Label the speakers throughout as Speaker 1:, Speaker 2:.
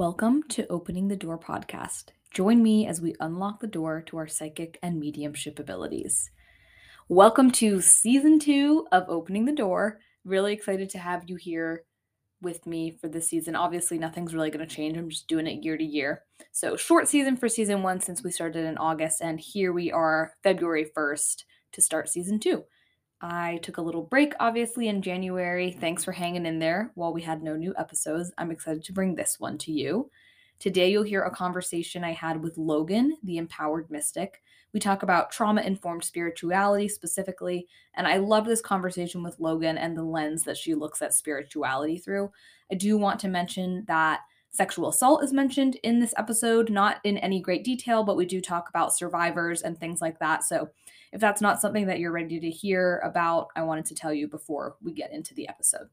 Speaker 1: Welcome to Opening the Door podcast. Join me as we unlock the door to our psychic and mediumship abilities. Welcome to season two of Opening the Door. Really excited to have you here with me for this season. Obviously, nothing's really going to change. I'm just doing it year to year. So, short season for season one since we started in August, and here we are February 1st to start season two. I took a little break, obviously, in January. Thanks for hanging in there while we had no new episodes. I'm excited to bring this one to you. Today, you'll hear a conversation I had with Logan, the empowered mystic. We talk about trauma informed spirituality specifically, and I love this conversation with Logan and the lens that she looks at spirituality through. I do want to mention that sexual assault is mentioned in this episode, not in any great detail, but we do talk about survivors and things like that. So if that's not something that you're ready to hear about, I wanted to tell you before we get into the episode.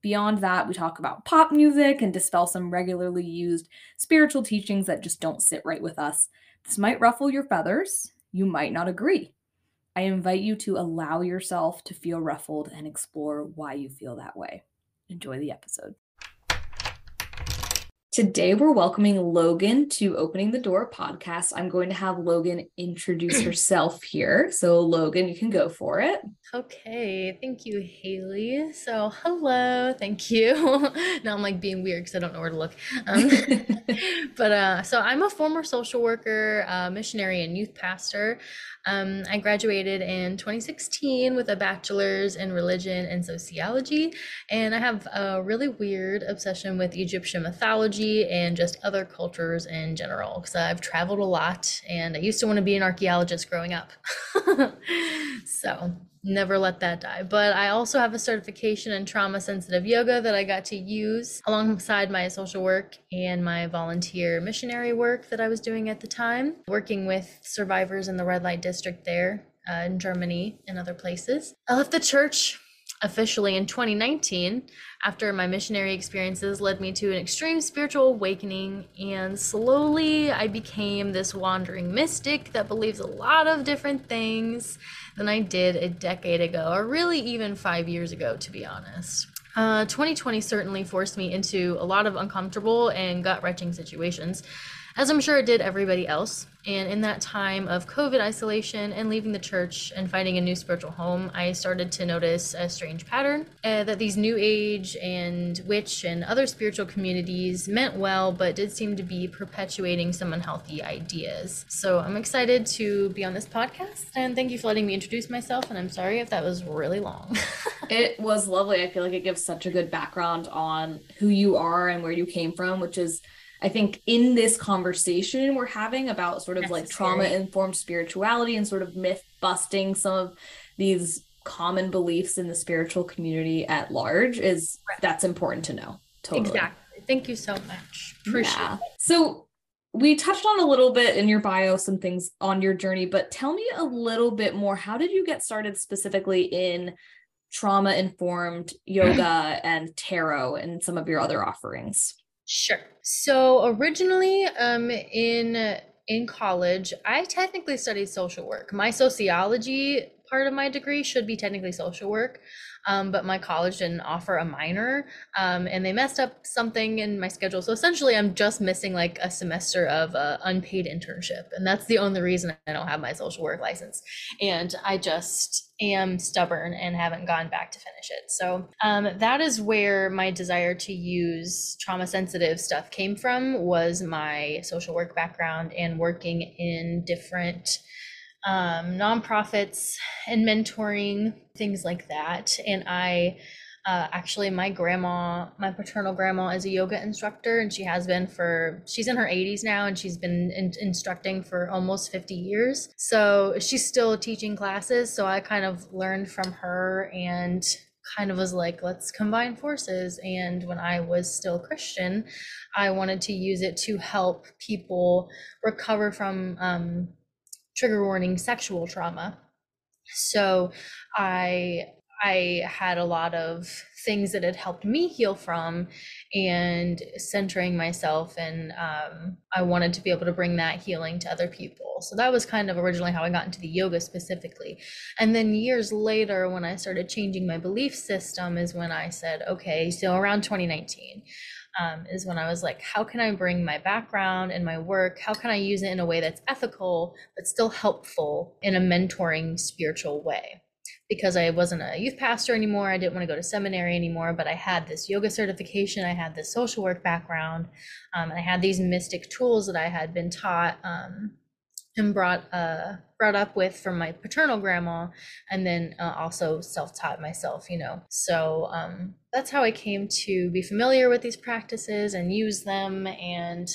Speaker 1: Beyond that, we talk about pop music and dispel some regularly used spiritual teachings that just don't sit right with us. This might ruffle your feathers. You might not agree. I invite you to allow yourself to feel ruffled and explore why you feel that way. Enjoy the episode. Today, we're welcoming Logan to Opening the Door podcast. I'm going to have Logan introduce herself here. So, Logan, you can go for it.
Speaker 2: Okay. Thank you, Haley. So, hello. Thank you. now I'm like being weird because I don't know where to look. Um, but uh, so, I'm a former social worker, uh, missionary, and youth pastor. Um, I graduated in 2016 with a bachelor's in religion and sociology, and I have a really weird obsession with Egyptian mythology and just other cultures in general because I've traveled a lot and I used to want to be an archaeologist growing up. so never let that die. But I also have a certification in trauma sensitive yoga that I got to use alongside my social work and my volunteer missionary work that I was doing at the time, working with survivors in the red light district there uh, in Germany and other places. I left the church officially in 2019 after my missionary experiences led me to an extreme spiritual awakening and slowly I became this wandering mystic that believes a lot of different things than I did a decade ago, or really even five years ago, to be honest. Uh, 2020 certainly forced me into a lot of uncomfortable and gut wrenching situations as I'm sure it did everybody else. And in that time of COVID isolation and leaving the church and finding a new spiritual home, I started to notice a strange pattern uh, that these New Age and witch and other spiritual communities meant well, but did seem to be perpetuating some unhealthy ideas. So I'm excited to be on this podcast and thank you for letting me introduce myself. And I'm sorry if that was really long.
Speaker 1: it was lovely. I feel like it gives such a good background on who you are and where you came from, which is I think in this conversation we're having about sort of Necessary. like trauma informed spirituality and sort of myth busting some of these common beliefs in the spiritual community at large is right. that's important to know.
Speaker 2: Totally. Exactly. Thank you so much. Appreciate yeah. it.
Speaker 1: So we touched on a little bit in your bio some things on your journey, but tell me a little bit more. How did you get started specifically in trauma informed yoga and tarot and some of your other offerings?
Speaker 2: Sure. So originally, um, in in college, I technically studied social work. My sociology part of my degree should be technically social work, um, but my college didn't offer a minor, um, and they messed up something in my schedule. So essentially, I'm just missing like a semester of uh, unpaid internship, and that's the only reason I don't have my social work license. And I just am stubborn and haven't gone back to finish it. So um, that is where my desire to use trauma sensitive stuff came from. Was my social work background and working in different um, nonprofits and mentoring, things like that. And I uh, actually, my grandma, my paternal grandma, is a yoga instructor, and she has been for, she's in her 80s now, and she's been in, instructing for almost 50 years. So she's still teaching classes. So I kind of learned from her and kind of was like, let's combine forces. And when I was still Christian, I wanted to use it to help people recover from um, trigger warning sexual trauma. So I I had a lot of things that had helped me heal from and centering myself and um, i wanted to be able to bring that healing to other people so that was kind of originally how i got into the yoga specifically and then years later when i started changing my belief system is when i said okay so around 2019 um, is when I was like, how can I bring my background and my work, how can I use it in a way that's ethical, but still helpful in a mentoring spiritual way? Because I wasn't a youth pastor anymore, I didn't want to go to seminary anymore, but I had this yoga certification, I had this social work background, um, and I had these mystic tools that I had been taught um, and brought uh brought up with from my paternal grandma and then uh, also self-taught myself you know? So um that's how i came to be familiar with these practices and use them and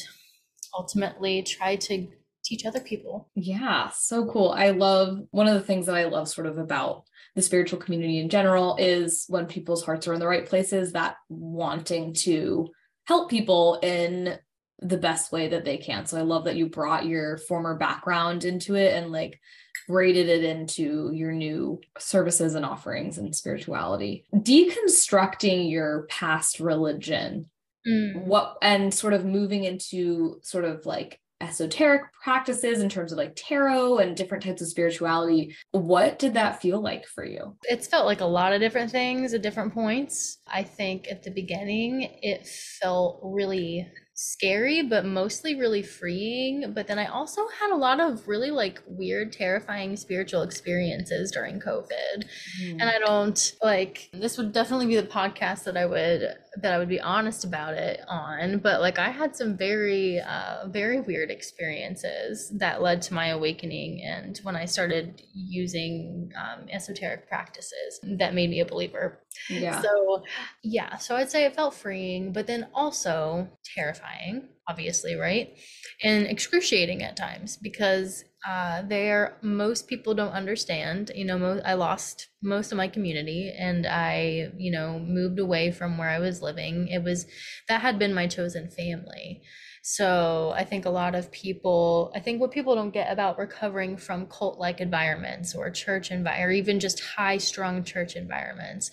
Speaker 2: ultimately try to teach other people
Speaker 1: yeah so cool i love one of the things that i love sort of about the spiritual community in general is when people's hearts are in the right places that wanting to help people in the best way that they can. So I love that you brought your former background into it and like braided it into your new services and offerings and spirituality. Deconstructing your past religion. Mm. What and sort of moving into sort of like esoteric practices in terms of like tarot and different types of spirituality. What did that feel like for you?
Speaker 2: It's felt like a lot of different things at different points. I think at the beginning, it felt really scary, but mostly really freeing. But then I also had a lot of really like weird, terrifying spiritual experiences during COVID. Mm. And I don't like this would definitely be the podcast that I would that I would be honest about it on. But like I had some very uh very weird experiences that led to my awakening and when I started using um, esoteric practices that made me a believer. Yeah. So yeah, so I'd say it felt freeing, but then also terrifying, obviously, right? And excruciating at times because uh, there most people don't understand. You know, mo- I lost most of my community, and I, you know, moved away from where I was living. It was that had been my chosen family. So I think a lot of people, I think what people don't get about recovering from cult like environments or church environment, or even just high strung church environments,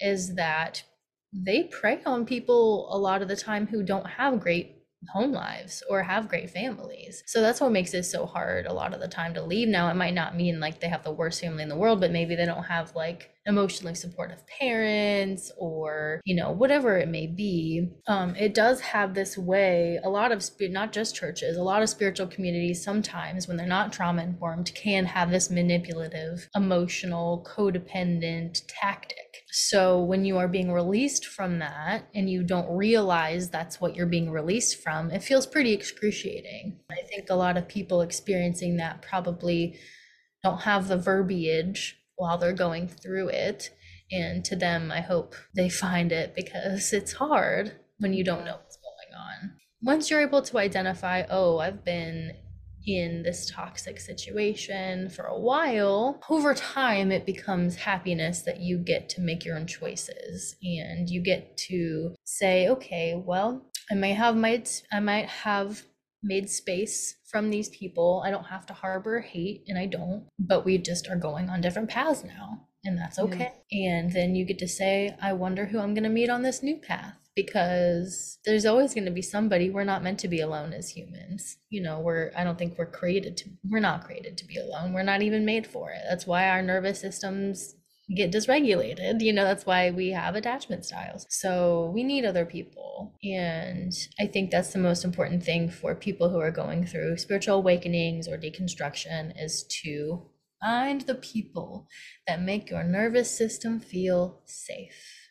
Speaker 2: is that they prey on people a lot of the time who don't have great home lives or have great families. So that's what makes it so hard a lot of the time to leave. Now, it might not mean like they have the worst family in the world, but maybe they don't have like emotionally supportive parents or, you know, whatever it may be. Um, it does have this way, a lot of, not just churches, a lot of spiritual communities sometimes when they're not trauma informed can have this manipulative, emotional, codependent tactic so when you are being released from that and you don't realize that's what you're being released from, it feels pretty excruciating. I think a lot of people experiencing that probably don't have the verbiage while they're going through it. And to them, I hope they find it because it's hard when you don't know what's going on. Once you're able to identify, oh, I've been in this toxic situation for a while, over time it becomes happiness that you get to make your own choices and you get to say, okay, well, I might have made I might have made space from these people. I don't have to harbor hate and I don't, but we just are going on different paths now and that's okay. Yeah. And then you get to say, I wonder who I'm going to meet on this new path because there's always going to be somebody we're not meant to be alone as humans you know we're i don't think we're created to we're not created to be alone we're not even made for it that's why our nervous systems get dysregulated you know that's why we have attachment styles. So we need other people. And i think that's the most important thing for people who are going through spiritual awakenings or deconstruction is to find the people that make your nervous system feel safe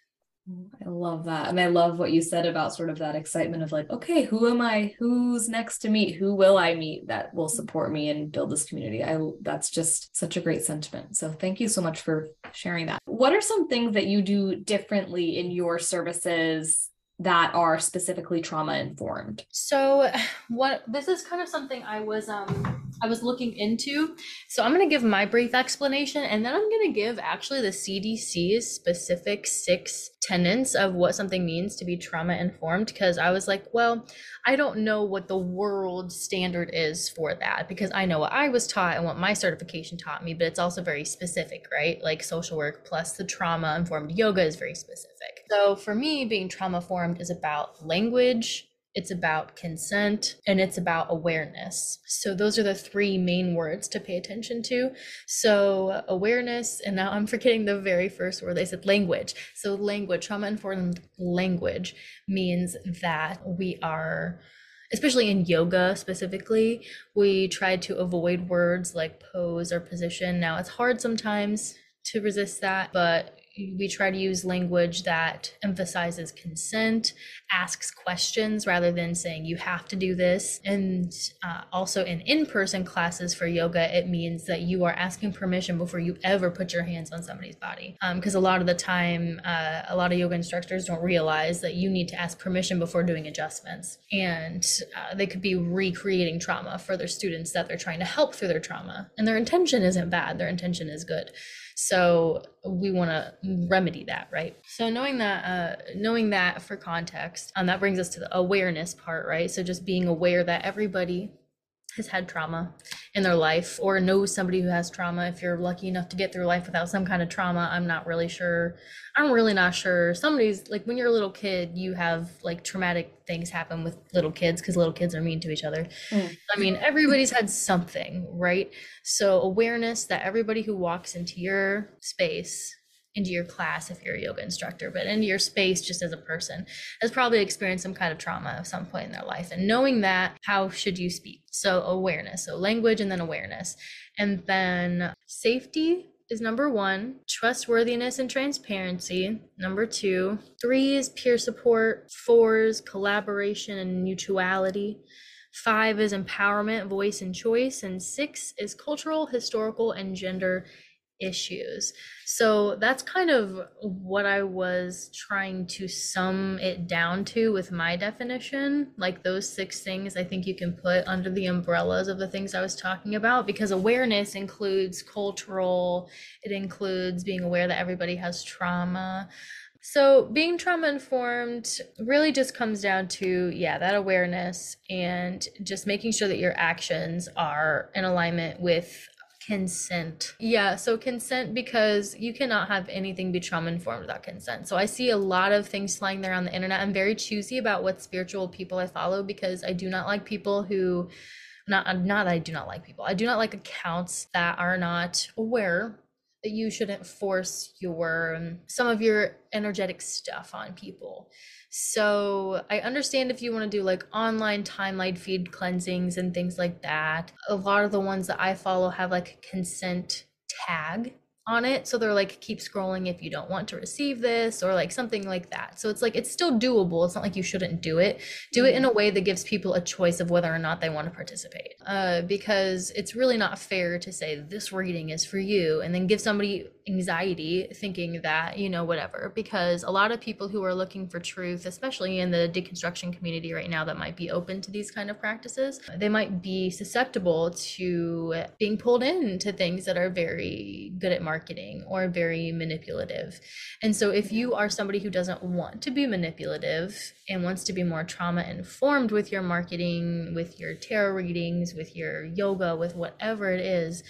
Speaker 1: I love that. And I love what you said about sort of that excitement of like, okay, who am I? Who's next to meet? Who will I meet that will support me and build this community? I that's just such a great sentiment. So thank you so much for sharing that. What are some things that you do differently in your services that are specifically trauma informed?
Speaker 2: So what this is kind of something I was um I was looking into. So I'm going to give my brief explanation and then I'm going to give actually the CDC's specific six tenets of what something means to be trauma informed because I was like, well, I don't know what the world standard is for that because I know what I was taught and what my certification taught me, but it's also very specific, right? Like social work plus the trauma informed yoga is very specific. So for me, being trauma informed is about language, it's about consent, and it's about awareness. So, those are the three main words to pay attention to. So, awareness, and now I'm forgetting the very first word they said language. So, language, trauma informed language means that we are especially in yoga specifically, we try to avoid words like pose or position. Now, it's hard sometimes to resist that, but we try to use language that emphasizes consent, asks questions rather than saying you have to do this. And uh, also in in person classes for yoga, it means that you are asking permission before you ever put your hands on somebody's body. Because um, a lot of the time, uh, a lot of yoga instructors don't realize that you need to ask permission before doing adjustments. And uh, they could be recreating trauma for their students that they're trying to help through their trauma. And their intention isn't bad, their intention is good. So we want to remedy that, right? So knowing that, uh, knowing that for context, um, that brings us to the awareness part, right? So just being aware that everybody has had trauma in their life or knows somebody who has trauma. If you're lucky enough to get through life without some kind of trauma, I'm not really sure. I'm really not sure. Somebody's like when you're a little kid, you have like traumatic things happen with little kids because little kids are mean to each other. Mm. I mean, everybody's had something, right? So, awareness that everybody who walks into your space into your class if you're a yoga instructor, but into your space just as a person has probably experienced some kind of trauma at some point in their life. And knowing that, how should you speak? So, awareness, so language and then awareness. And then safety is number one, trustworthiness and transparency. Number two, three is peer support. Four is collaboration and mutuality. Five is empowerment, voice, and choice. And six is cultural, historical, and gender issues. So that's kind of what I was trying to sum it down to with my definition. Like those six things I think you can put under the umbrellas of the things I was talking about because awareness includes cultural, it includes being aware that everybody has trauma. So, being trauma informed really just comes down to, yeah, that awareness and just making sure that your actions are in alignment with consent. Yeah so consent because you cannot have anything be trauma informed without consent. So i see a lot of things flying there on the internet. I'm very choosy about what spiritual people i follow because i do not like people who not not that i do not like people. I do not like accounts that are not aware you shouldn't force your um, some of your energetic stuff on people so I understand if you want to do like online timeline feed cleansings and things like that. A lot of the ones that I follow have like a consent tag on it. So they're like, keep scrolling if you don't want to receive this or like something like that. So it's like, it's still doable. It's not like you shouldn't do it. Do it in a way that gives people a choice of whether or not they want to participate. Uh, because it's really not fair to say this reading is for you and then give somebody anxiety thinking that, you know, whatever. Because a lot of people who are looking for truth, especially in the deconstruction community right now that might be open to these kind of practices, they might be susceptible to being pulled into things that are very good at marketing or very manipulative. And so, if you are somebody who doesn't want to be manipulative and wants to be more trauma informed with your marketing, with your tarot readings, with your yoga, with whatever it is,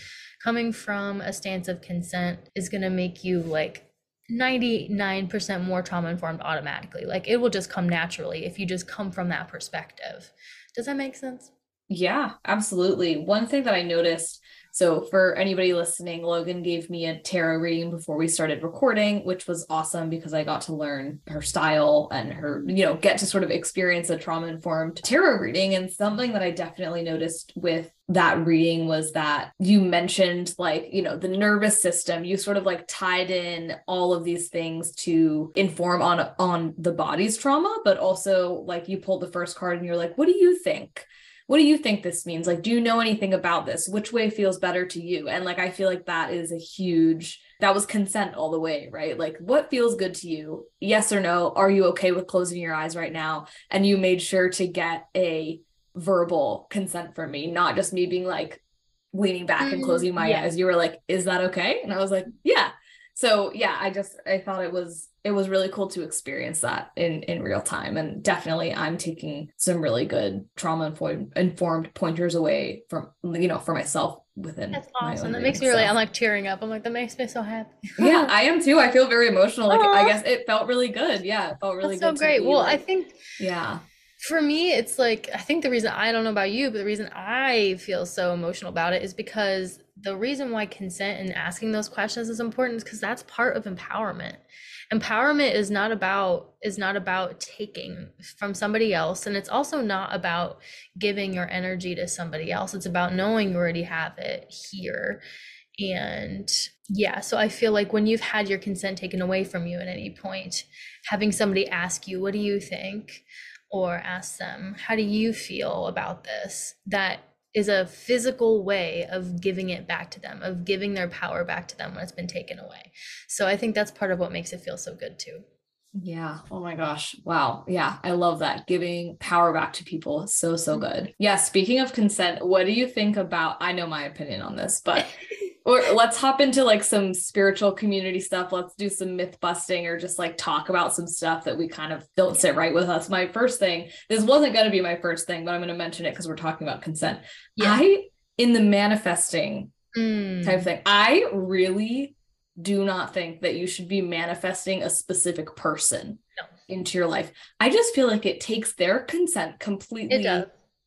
Speaker 2: coming from a stance of consent is going to make you like 99% more trauma informed automatically. Like it will just come naturally if you just come from that perspective. Does that make sense?
Speaker 1: Yeah, absolutely. One thing that I noticed so, for anybody listening, Logan gave me a tarot reading before we started recording, which was awesome because I got to learn her style and her, you know, get to sort of experience a trauma informed tarot reading. And something that I definitely noticed with that reading was that you mentioned like you know the nervous system you sort of like tied in all of these things to inform on on the body's trauma but also like you pulled the first card and you're like what do you think what do you think this means? Like, do you know anything about this? Which way feels better to you? And like, I feel like that is a huge, that was consent all the way, right? Like, what feels good to you? Yes or no? Are you okay with closing your eyes right now? And you made sure to get a verbal consent from me, not just me being like leaning back and closing mm-hmm. my yeah. eyes. You were like, is that okay? And I was like, yeah. So yeah, I just, I thought it was it was really cool to experience that in in real time. And definitely i'm taking some really good trauma informed informed pointers away from you know for myself within
Speaker 2: that's awesome. That makes me really i'm like tearing up. I'm like that makes me so happy.
Speaker 1: Yeah i am too. I feel very emotional. Like Aww. i guess it felt really good. Yeah it felt really
Speaker 2: that's good so great. well like, i think
Speaker 1: yeah.
Speaker 2: For me, it's like I think the reason I don't know about you, but the reason I feel so emotional about it is because the reason why consent and asking those questions is important is because that's part of empowerment. Empowerment is not about is not about taking from somebody else and it's also not about giving your energy to somebody else. It's about knowing you already have it here. And yeah, so I feel like when you've had your consent taken away from you at any point, having somebody ask you, "What do you think?" or ask them, How do you feel about this? That is a physical way of giving it back to them, of giving their power back to them when it's been taken away. So I think that's part of what makes it feel so good too.
Speaker 1: Yeah. Oh my gosh. Wow. Yeah. I love that. Giving power back to people. So, so mm-hmm. good. Yeah. Speaking of consent, what do you think about? I know my opinion on this, but or let's hop into like some spiritual community stuff. Let's do some myth busting or just like talk about some stuff that we kind of don't sit right with us. My first thing, this wasn't going to be my first thing, but I'm going to mention it because we're talking about consent. Yeah. I, in the manifesting mm. type thing, I really do not think that you should be manifesting a specific person no. into your life. I just feel like it takes their consent completely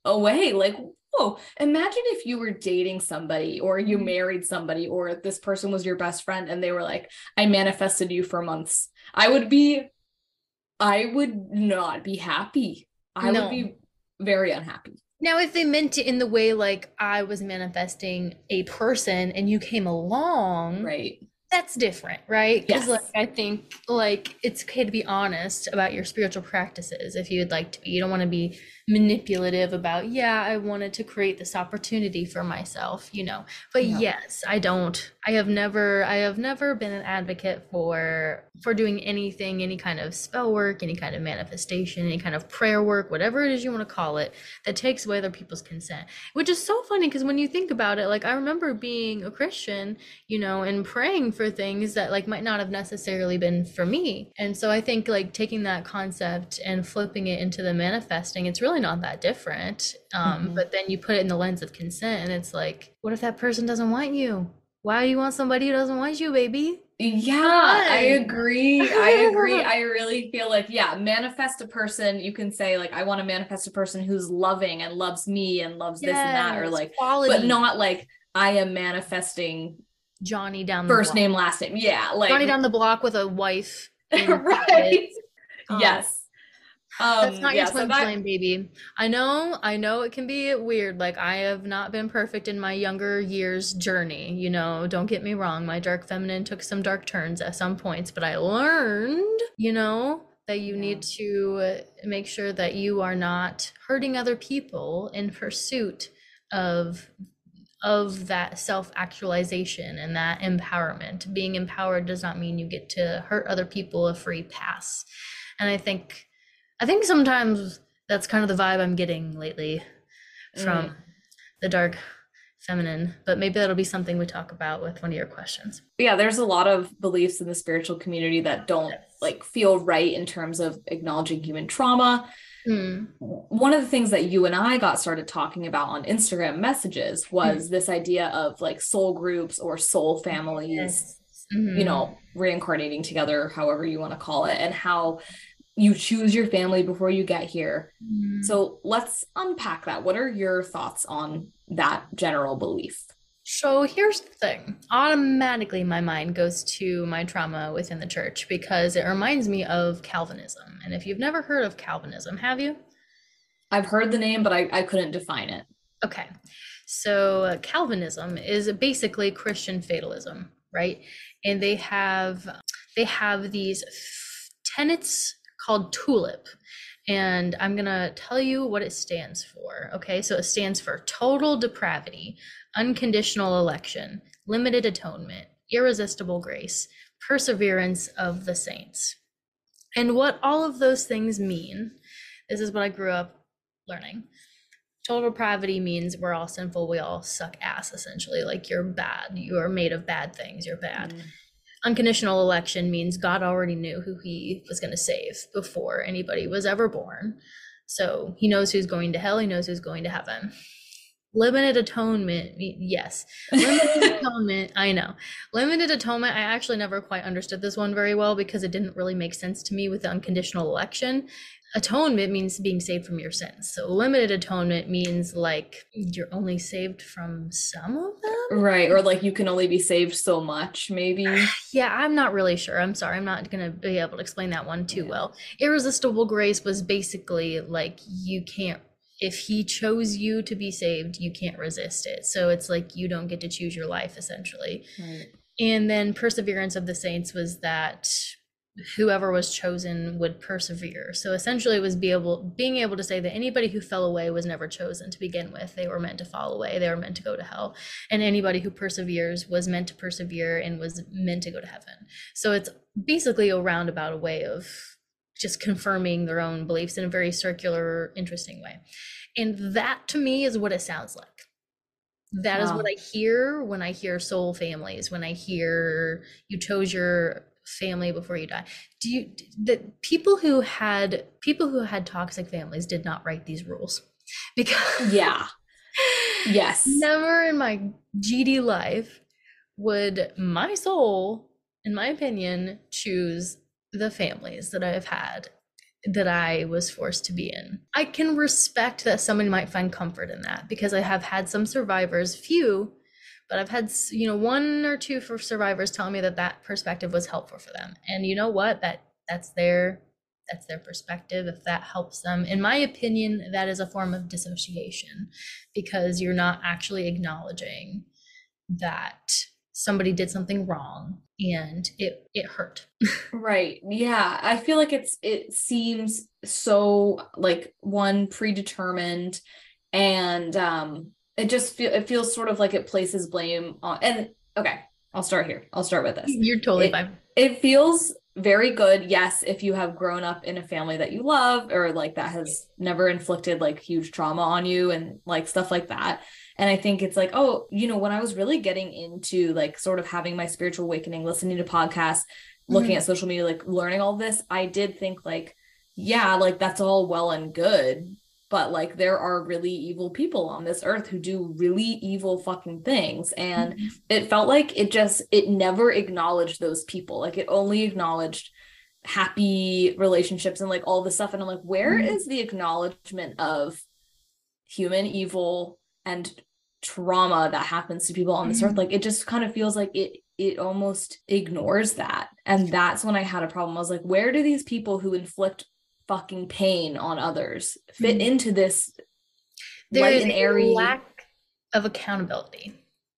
Speaker 1: away. Like, oh, imagine if you were dating somebody or you mm-hmm. married somebody or this person was your best friend and they were like, I manifested you for months. I would be, I would not be happy. I no. would be very unhappy.
Speaker 2: Now, if they meant it in the way like I was manifesting a person and you came along,
Speaker 1: right?
Speaker 2: That's different, right? Because yes. like I think like it's okay to be honest about your spiritual practices if you'd like to be. You don't want to be manipulative about yeah i wanted to create this opportunity for myself you know. But yeah. yes i don't. I have never i have never been an advocate for for doing anything any kind of spell work any kind of manifestation any kind of prayer work whatever it is you want to call it that takes away other people's consent. Which is so funny because when you think about it like i remember being a christian you know and praying for things that like might not have necessarily been for me. And so i think like taking that concept and flipping it into the manifesting it's really really not that different. Um, mm-hmm. But then you put it in the lens of consent, and it's like, what if that person doesn't want you? Why do you want somebody who doesn't want you, baby?
Speaker 1: Yeah, I agree. I agree. I really feel like, yeah, manifest a person. You can say, like, I want to manifest a person who's loving and loves me and loves yes, this and that, or like, quality. but not like I am manifesting
Speaker 2: Johnny down
Speaker 1: first name, last name. Yeah,
Speaker 2: like Johnny down the block with a wife.
Speaker 1: right. Um, yes.
Speaker 2: Um, That's not yeah, your twin so that... flame, baby. I know, I know it can be weird. Like I have not been perfect in my younger years journey. You know, don't get me wrong. My dark feminine took some dark turns at some points, but I learned, you know, that you yeah. need to make sure that you are not hurting other people in pursuit of of that self-actualization and that empowerment. Being empowered does not mean you get to hurt other people a free pass. And I think I think sometimes that's kind of the vibe I'm getting lately from mm. the dark feminine, but maybe that'll be something we talk about with one of your questions.
Speaker 1: Yeah, there's a lot of beliefs in the spiritual community that don't yes. like feel right in terms of acknowledging human trauma. Mm. One of the things that you and I got started talking about on Instagram messages was mm. this idea of like soul groups or soul families, yes. mm-hmm. you know, reincarnating together, however you want to call it, and how you choose your family before you get here. Mm. So let's unpack that. What are your thoughts on that general belief?
Speaker 2: So here's the thing. Automatically, my mind goes to my trauma within the church because it reminds me of Calvinism. And if you've never heard of Calvinism, have you?
Speaker 1: I've heard the name, but I, I couldn't define it.
Speaker 2: Okay. So uh, Calvinism is basically Christian fatalism, right? And they have they have these tenets called TULIP. And I'm going to tell you what it stands for. Okay, so it stands for total depravity, unconditional election, limited atonement, irresistible grace, perseverance of the saints. And what all of those things mean, this is what I grew up learning. Total depravity means we're all sinful, we all suck ass, essentially. Like you're bad, you are made of bad things, you're bad. Mm unconditional election means God already knew who he was going to save before anybody was ever born. So he knows who's going to hell, he knows who's going to heaven. Limited atonement, yes. Limited atonement, I know. Limited atonement, I actually never quite understood this one very well because it didn't really make sense to me with the unconditional election. Atonement means being saved from your sins. So limited atonement means like you're only saved from some of them.
Speaker 1: Right. Or like you can only be saved so much, maybe.
Speaker 2: yeah, I'm not really sure. I'm sorry. I'm not going to be able to explain that one too yeah. well. Irresistible grace was basically like you can't if he chose you to be saved, you can't resist it. So it's like you don't get to choose your life essentially. Right. And then perseverance of the saints was that whoever was chosen would persevere. So essentially it was be able being able to say that anybody who fell away was never chosen to begin with. They were meant to fall away. They were meant to go to hell. And anybody who perseveres was meant to persevere and was meant to go to heaven. So it's basically a roundabout way of just confirming their own beliefs in a very circular, interesting way. And that to me is what it sounds like. That wow. is what I hear when I hear soul families, when I hear you chose your family before you die. Do you that people who had people who had toxic families did not write these rules.
Speaker 1: Because yeah. Yes.
Speaker 2: never in my gd life would my soul in my opinion choose the families that i've had that I was forced to be in. I can respect that somebody might find comfort in that because I have had some survivors, few, but I've had you know one or two for survivors tell me that that perspective was helpful for them. And you know what? That that's their that's their perspective if that helps them. In my opinion, that is a form of dissociation because you're not actually acknowledging that somebody did something wrong and it it hurt
Speaker 1: right yeah i feel like it's it seems so like one predetermined and um it just feel it feels sort of like it places blame on and okay i'll start here. I'll start with this.
Speaker 2: You're totally
Speaker 1: it,
Speaker 2: fine.
Speaker 1: it feels very good yes if you have grown up in a family that you love or like that has never inflicted like huge trauma on you and like stuff like that. And i think it's like oh you know when i was really getting into like sort of having my spiritual awakening listening to podcasts looking mm-hmm. at social media like learning all this i did think like yeah like that's all well and good but like there are really evil people on this earth who do really evil fucking things and mm-hmm. it felt like it just it never acknowledged those people like it only acknowledged happy relationships and like all this stuff and i'm like where mm-hmm. is the acknowledgement of human evil and trauma that happens to people on this mm-hmm. earth like it just kind of feels like it it almost ignores that and that's when i had a problem i was like where do these people who inflict fucking pain on others. Fit mm-hmm. into this
Speaker 2: there is and airy lack of accountability.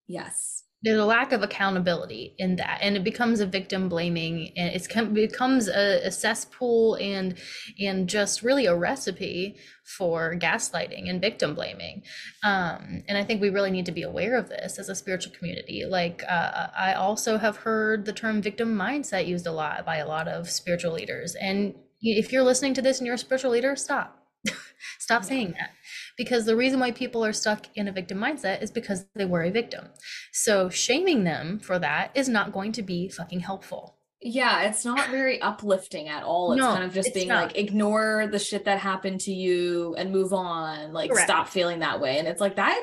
Speaker 1: Yes.
Speaker 2: There's a lack of accountability in that and it becomes a victim blaming and it's it becomes a, a, cesspool and and just really a recipe for gaslighting and victim blaming. Um, and i think we really need to be aware of this as a spiritual community. Like uh, i also have heard the term victim mindset used a lot by a lot of spiritual leaders and if you're listening to this and you're a spiritual leader, stop. stop yeah. saying that. Because the reason why people are stuck in a victim mindset is because they were a victim. So shaming them for that is not going to be fucking helpful.
Speaker 1: Yeah, it's not very uplifting at all. It's no, kind of just being not. like, ignore the shit that happened to you and move on. Like, Correct. stop feeling that way. And it's like that.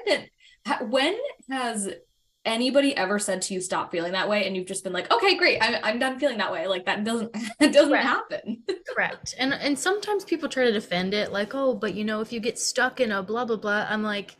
Speaker 1: That when has anybody ever said to you stop feeling that way and you've just been like okay great i'm, I'm done feeling that way like that doesn't that doesn't Correct. happen
Speaker 2: Correct. And and sometimes people try to defend it like, "Oh, but you know, if you get stuck in a blah blah blah." I'm like,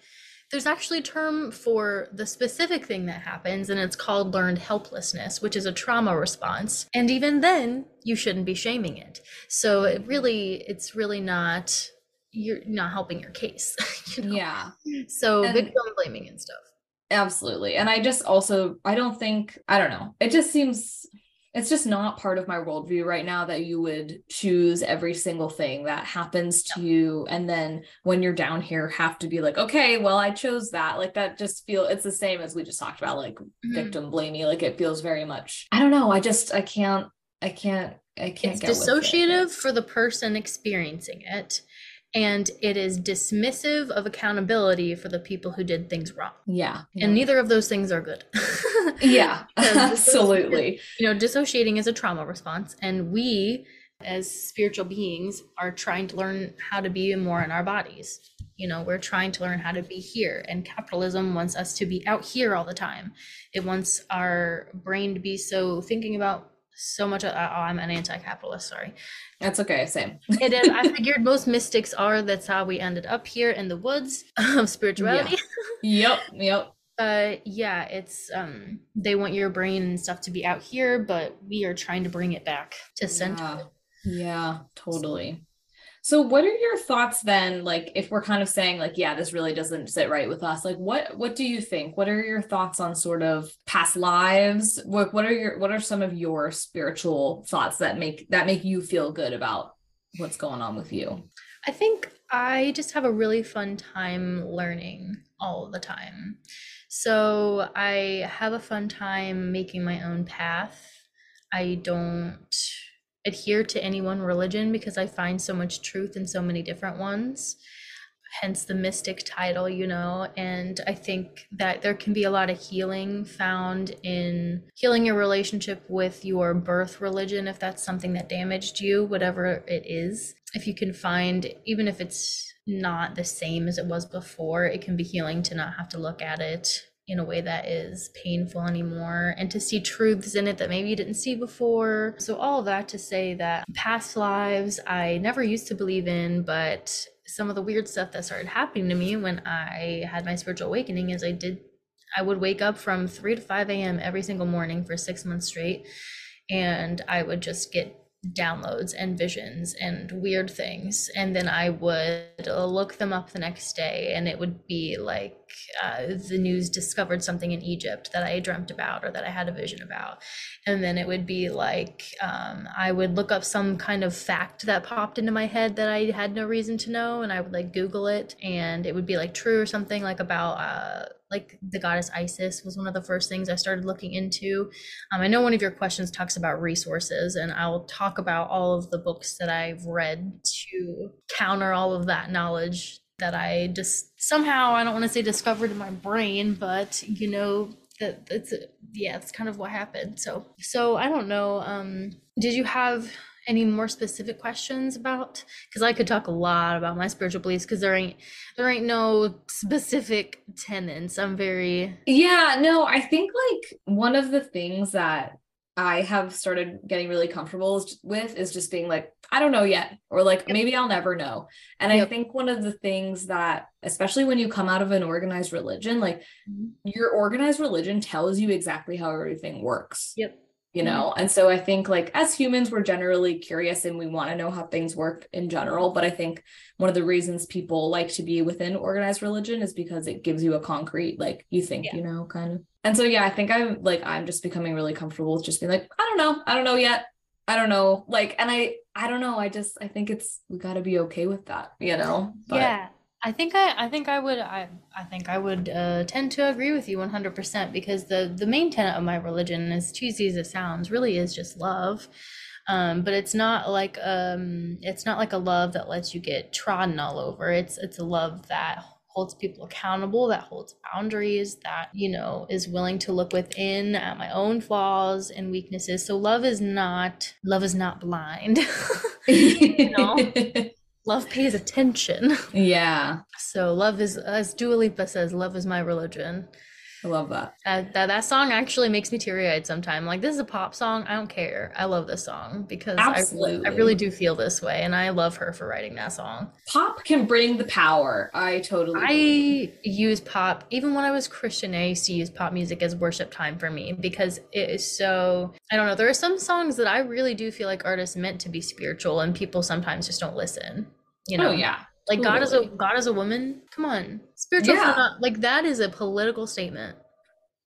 Speaker 2: there's actually a term for the specific thing that happens and it's called learned helplessness, which is a trauma response. And even then, you shouldn't be shaming it. So it really it's really not you're not helping your case.
Speaker 1: You know? Yeah.
Speaker 2: So and- victim blaming and stuff.
Speaker 1: Absolutely. And I just also, I don't think, I don't know, it just seems, it's just not part of my worldview right now that you would choose every single thing that happens to you. And then when you're down here, have to be like, okay, well, I chose that. Like that just feel, it's the same as we just talked about, like mm-hmm. victim blaming. Like it feels very much, I don't know. I just, I can't, I can't, I can't
Speaker 2: it's dissociative it. for the person experiencing it and it is dismissive of accountability for the people who did things wrong.
Speaker 1: Yeah.
Speaker 2: And neither of those things are good.
Speaker 1: yeah. absolutely.
Speaker 2: You know, dissociating is a trauma response and we as spiritual beings are trying to learn how to be more in our bodies. You know, we're trying to learn how to be here and capitalism wants us to be out here all the time. It wants our brain to be so thinking about so much. Of, oh, I'm an anti-capitalist. Sorry.
Speaker 1: That's okay. Same.
Speaker 2: it is. I figured most mystics are. That's how we ended up here in the woods of spirituality.
Speaker 1: Yeah. yep. Yep.
Speaker 2: Uh, yeah. It's um. They want your brain and stuff to be out here, but we are trying to bring it back to center.
Speaker 1: Yeah. yeah totally. So what are your thoughts then like if we're kind of saying like yeah this really doesn't sit right with us like what what do you think what are your thoughts on sort of past lives what what are your what are some of your spiritual thoughts that make that make you feel good about what's going on with you
Speaker 2: I think I just have a really fun time learning all the time. So I have a fun time making my own path. I don't adhere to any one religion because I find so much truth in so many different ones. Hence the mystic title, you know. And I think that there can be a lot of healing found in healing your relationship with your birth religion, if that's something that damaged you, whatever it is. If you can find, even if it's not the same as it was before, it can be healing to not have to look at it in a way that is painful anymore and to see truths in it that maybe you didn't see before. So, all of that to say that past lives I never used to believe in, but some of the weird stuff that started happening to me when I had my spiritual awakening is I did, I would wake up from 3 to 5 a.m. every single morning for six months straight. And I would just get downloads and visions and weird things. And then i would look them up the next day and it would be like uh, the news discovered something in egypt that i dreamt about or that i had a vision about. And then it would be like um, i would look up some kind of fact that popped into my head that i had no reason to know and i would like google it and it would be like true or something like about uh, like the goddess Isis was one of the first things I started looking into. Um, I know one of your questions talks about resources, and I'll talk about all of the books that I've read to counter all of that knowledge that I just somehow I don't want to say discovered in my brain, but you know that that's yeah, it's kind of what happened. So so I don't know. Um, did you have any more specific questions about because i could talk a lot about my spiritual beliefs because there ain't there ain't no specific tenets i'm very
Speaker 1: yeah no i think like one of the things that i have started getting really comfortable with is just being like i don't know yet or like yep. maybe i'll never know and yep. i think one of the things that especially when you come out of an organized religion like mm-hmm. your organized religion tells you exactly how everything works
Speaker 2: yep
Speaker 1: you mm-hmm. know? And so i think like as humans we're generally curious and we want to know how things work in general but i think one of the reasons people like to be within organized religion is because it gives you a concrete like you think yeah. you know kind of. And so yeah i think i'm like i'm just becoming really comfortable with just being like i don't know i don't know yet. I don't know like and i i don't know i just i think it's we got to be okay with that you know?
Speaker 2: But, yeah I think I, I think I would I, I think I would uh, tend to agree with you 100% because the the main tenet of my religion, as cheesy as it sounds, really is just love. Um, but it's not like um it's not like a love that lets you get trodden all over. It's it's a love that holds people accountable, that holds boundaries, that, you know, is willing to look within at my own flaws and weaknesses. So love is not love is not blind. you know? love pays attention.
Speaker 1: Yeah.
Speaker 2: So love is, as Dua Lipa says, love is my religion.
Speaker 1: I love that.
Speaker 2: Uh, that that song actually makes me teary eyed sometimes. Like this is a pop song. I don't care. I love this song because I, I really do feel this way, and I love her for writing that song.
Speaker 1: Pop can bring the power. I totally.
Speaker 2: I believe. use pop even when I was Christian. I used to use pop music as worship time for me because it is so. I don't know. There are some songs that I really do feel like artists meant to be spiritual, and people sometimes just don't listen. You oh, know?
Speaker 1: Oh yeah.
Speaker 2: Like totally. God is a God is a woman. Come on, spiritual. Yeah. Not, like that is a political statement.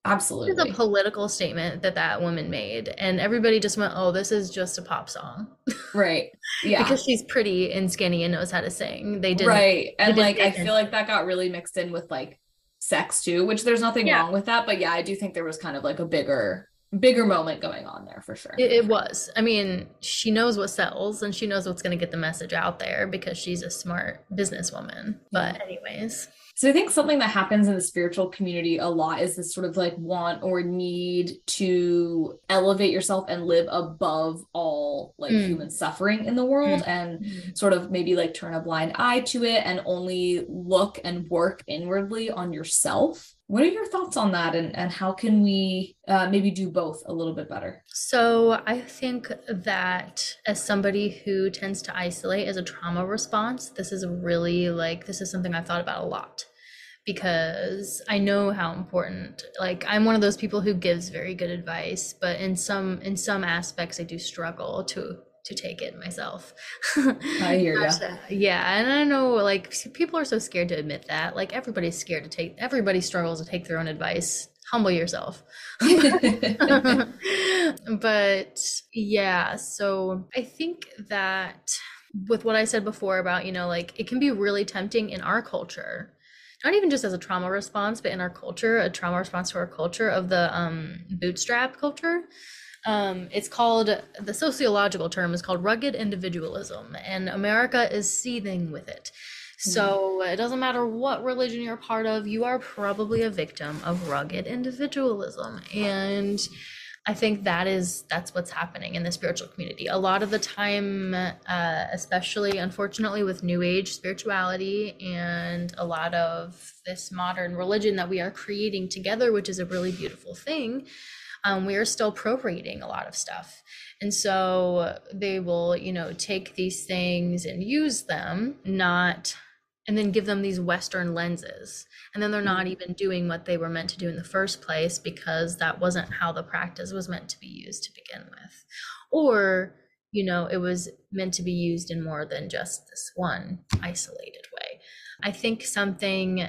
Speaker 1: Absolutely,
Speaker 2: it's a political statement that that woman made, and everybody just went, "Oh, this is just a pop song."
Speaker 1: Right. Yeah.
Speaker 2: because she's pretty and skinny and knows how to sing. They did
Speaker 1: right, and like I feel like that got really mixed in with like sex too, which there's nothing yeah. wrong with that, but yeah, I do think there was kind of like a bigger bigger moment going on there for sure.
Speaker 2: It, it was. I mean, she knows what sells and she knows what's going to get the message out there because she's a smart businesswoman. But, anyways.
Speaker 1: So I think something that happens in the spiritual community a lot is this sort of like want or need to elevate yourself and live above all like mm. human suffering in the world mm. and mm. sort of maybe like turn a blind eye to it and only look and work inwardly on yourself What are your thoughts on that, and, and how can we uh, maybe do both a little bit better?
Speaker 2: So, I think that as somebody who tends to isolate as a trauma response, this is really like, this is something I've thought about a lot because I know how important like I'm one of those people who gives very good advice but in some in some aspects I do struggle to to take it myself.
Speaker 1: I hear you.
Speaker 2: Yeah, and I know like people are so scared to admit that. Like everybody's scared to take everybody struggles to take their own advice. Humble yourself. but yeah, so I think that with what I said before about, you know, like it can be really tempting in our culture not even just as a trauma response, but in our culture, a trauma response to our culture of the um, bootstrap culture. Um, it's called the sociological term is called rugged individualism, and America is seething with it. So it doesn't matter what religion you're part of, you are probably a victim of rugged individualism. And I think that is that's what's happening in the spiritual community. A lot of the time, uh, especially unfortunately with New Age spirituality and a lot of this modern religion that we are creating together, which is a really beautiful thing, um, we are still appropriating a lot of stuff. And so they will, you know, take these things and use them, not and then give them these Western lenses. And then they're not mm-hmm. even doing what they were meant to do in the first place because that wasn't how the practice was meant to be used to begin with. Or, you know, it was meant to be used in more than just this one isolated way. I think something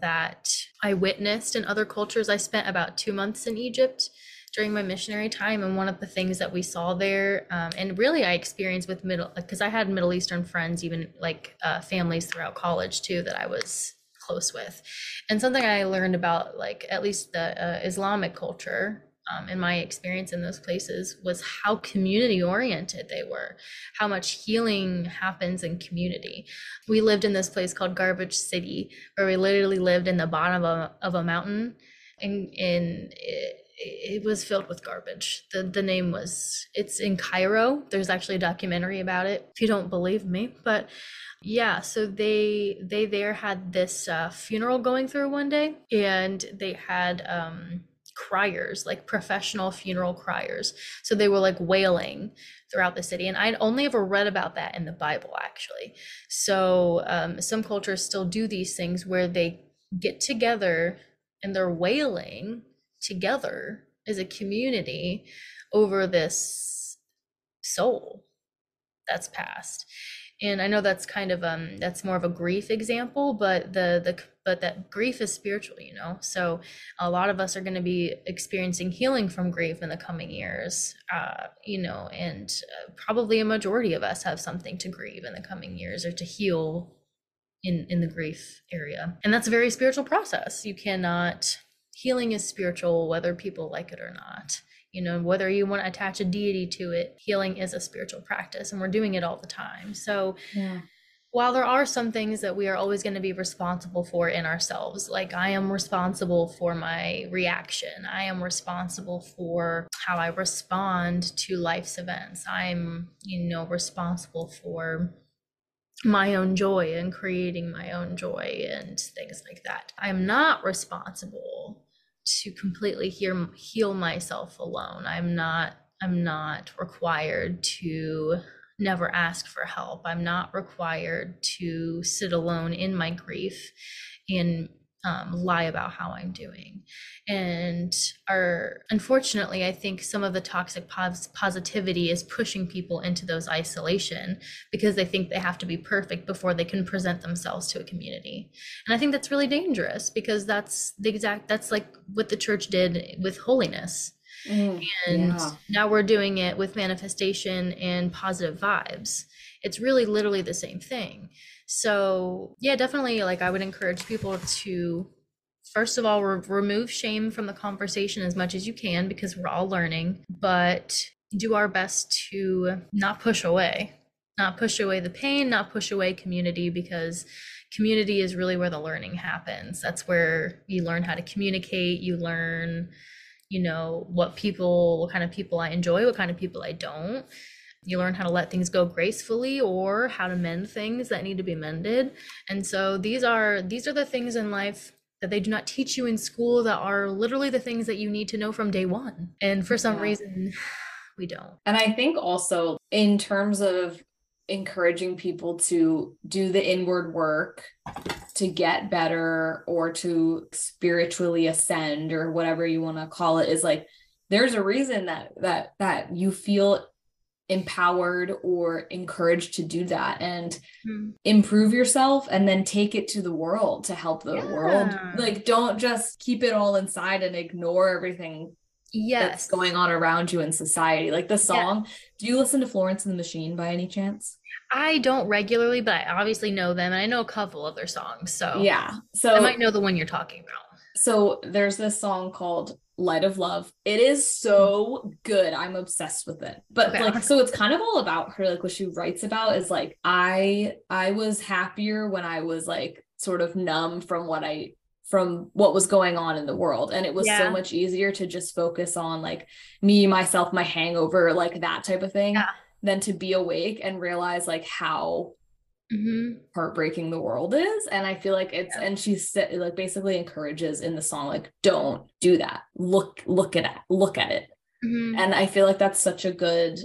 Speaker 2: that I witnessed in other cultures, I spent about two months in Egypt during my missionary time and one of the things that we saw there um, and really i experienced with middle because i had middle eastern friends even like uh, families throughout college too that i was close with. And something i learned about like at least the uh, islamic culture um, in my experience in those places was how community oriented they were how much healing happens in community. We lived in this place called garbage city where we literally lived in the bottom of a, of a mountain and in it, it was filled with garbage. The the name was it's in Cairo. There's actually a documentary about it. If you don't believe me, but yeah, so they they there had this uh, funeral going through one day, and they had um, criers, like professional funeral criers. So they were like wailing throughout the city, and I'd only ever read about that in the Bible actually. So um, some cultures still do these things where they get together and they're wailing together as a community over this soul that's passed. And i know that's kind of um that's more of a grief example but the the but that grief is spiritual you know? So a lot of us are going to be experiencing healing from grief in the coming years uh you know and uh, probably a majority of us have something to grieve in the coming years or to heal in in the grief area. And that's a very spiritual process. You cannot healing is spiritual, whether people like it or not. You know, whether you want to attach a deity to it, healing is a spiritual practice, and we're doing it all the time. So, yeah. while there are some things that we are always going to be responsible for in ourselves, like I am responsible for my reaction, I am responsible for how I respond to life's events, I'm, you know, responsible for my own joy and creating my own joy and things like that. I'm not responsible to completely heal heal myself alone. I'm not I'm not required to never ask for help. I'm not required to sit alone in my grief and um, lie about how I'm doing. And are unfortunately, I think some of the toxic pos- positivity is pushing people into those isolation because they think they have to be perfect before they can present themselves to a community. And I think that's really dangerous because that's the exact that's like what the church did with holiness. Mm, and yeah. now we're doing it with manifestation and positive vibes. It's really literally the same thing. So, yeah, definitely like I would encourage people to first of all re- remove shame from the conversation as much as you can because we're all learning, but do our best to not push away, not push away the pain, not push away community because community is really where the learning happens. That's where you learn how to communicate, you learn you know what people what kind of people I enjoy, what kind of people I don't you learn how to let things go gracefully or how to mend things that need to be mended and so these are these are the things in life that they do not teach you in school that are literally the things that you need to know from day one. And for some
Speaker 1: Yeah.
Speaker 2: reason, we don't.
Speaker 1: And I think also in terms of encouraging people to do the inward work to get better or to spiritually ascend or whatever you want to call it is like there's a reason that that that you feel empowered or encouraged to do that and
Speaker 2: Mm.
Speaker 1: improve yourself and then take it to the world to help the world like don't just keep it all inside and ignore everything that's going on around you in society. Like the song, do you listen to Florence and the Machine by any chance?
Speaker 2: I don't regularly, but I obviously know them and I know a couple of their songs. So
Speaker 1: Yeah. So I
Speaker 2: might know the one you're talking about.
Speaker 1: so there's this song called Light of Love. It is so good. I'm obsessed with it. But
Speaker 2: Okay.
Speaker 1: like so it's kind of all about her like what she writes about is like I I was happier when I was like sort of numb from what I from what was going on in the world and it was so much easier to just focus on like me myself my hangover like that type of thing
Speaker 2: Yeah.
Speaker 1: than to be awake and realize like how
Speaker 2: hmm
Speaker 1: heartbreaking the world is and i feel like it's and she said like basically encourages in the song like don't do that. Look look at it look at it.
Speaker 2: Hmm
Speaker 1: and i feel like that's such a good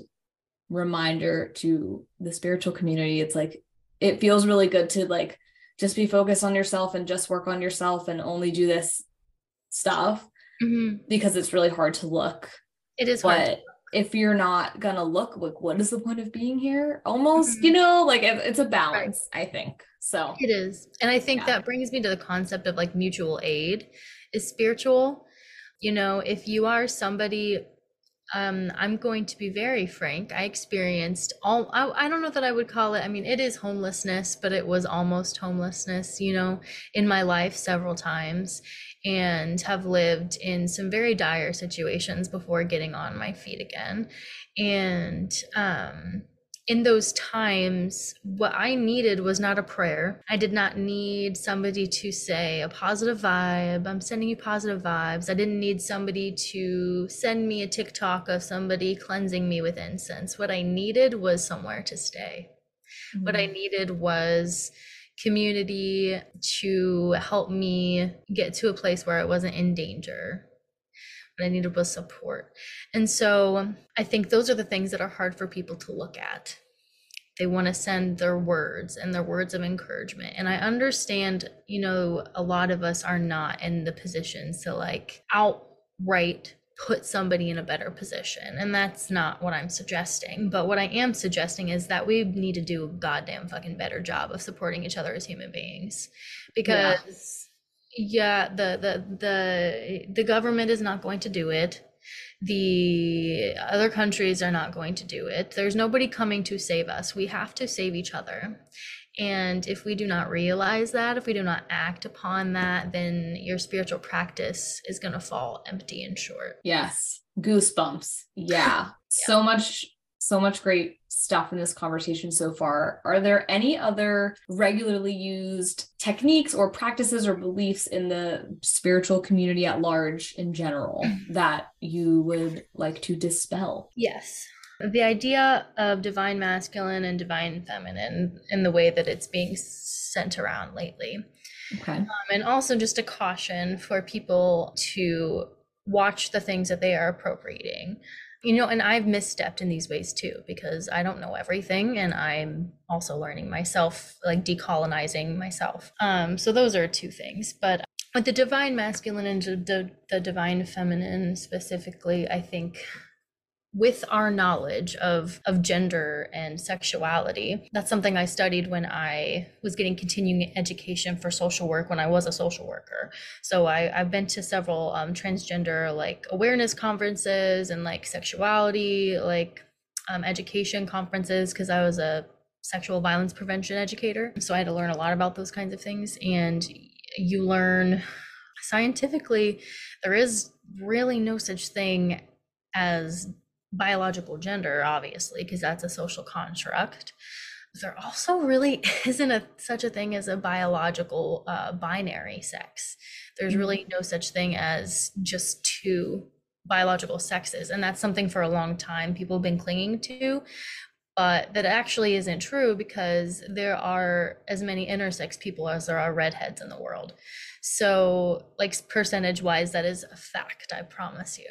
Speaker 1: reminder to the spiritual community. It's like it feels really good to like just be focused on yourself and just work on yourself and only do this stuff
Speaker 2: hmm
Speaker 1: because it's really hard to look
Speaker 2: It is hard.
Speaker 1: If you're not gonna look like what is the point of being here almost
Speaker 2: Mhm.
Speaker 1: you know like it- it's a balance i think so
Speaker 2: It is. And I think
Speaker 1: Yeah.
Speaker 2: that brings me to the concept of like mutual aid is spiritual. You know, if you are somebody, um, I'm going to be very frank. I experienced all, I, I don't know that I would call it, I mean, it is homelessness, but it was almost homelessness, you know, in my life several times and have lived in some very dire situations before getting on my feet again. And, um, in those times, what I needed was not a prayer. I did not need somebody to say a positive vibe. I'm sending you positive vibes. I didn't need somebody to send me a TikTok of somebody cleansing me with incense. What I needed was somewhere to stay. What I needed was community to help me get to a place where I wasn't in danger. What I needed was support. And so I think those are the things that are hard for people to look at. They want to send their words and their words of encouragement. And I understand, you know, a lot of us are not in the positions to like outright put somebody in a better position. And that's not what I'm suggesting. But what I am suggesting is that we need to do a goddamn fucking better job of supporting each other as human beings. Because yeah, the the the the government is not going to do it. The other countries are not going to do it. There's nobody coming to save us. We have to save each other. And if we do not realize that, if we do not act upon that, then your spiritual practice is going to fall empty and short.
Speaker 1: yes. Goosebumps. Yeah. So much so much great stuff in this conversation so far. Are there any other regularly used techniques or practices or beliefs in the spiritual community at large in general that you would like to dispel?
Speaker 2: Yes. The idea of divine masculine and divine feminine in the way that it's being sent around lately.
Speaker 1: okay
Speaker 2: Um, and also just a caution for people to watch the things that they are appropriating. You know, and I've misstepped in these ways too because I don't know everything and I'm also learning myself, like decolonizing myself. Um, so those are two things. But with the divine masculine and the, the divine feminine specifically, I think with our knowledge of of gender and sexuality. That's something i studied when i was getting continuing education for social work when i was a social worker. So I, i've been to several um, transgender like awareness conferences and like sexuality like um, education conferences because i was a sexual violence prevention educator. So i had to learn a lot about those kinds of things. And you learn scientifically there is really no such thing as biological gender obviously because that's a social construct. There also really isn't a such a thing as a biological uh, binary sex. There's really no such thing as just two biological sexes and that's something for a long time people have been clinging to but that actually isn't true because there are as many intersex people as there are redheads in the world. So, like percentage wise, that is a fact. I promise you.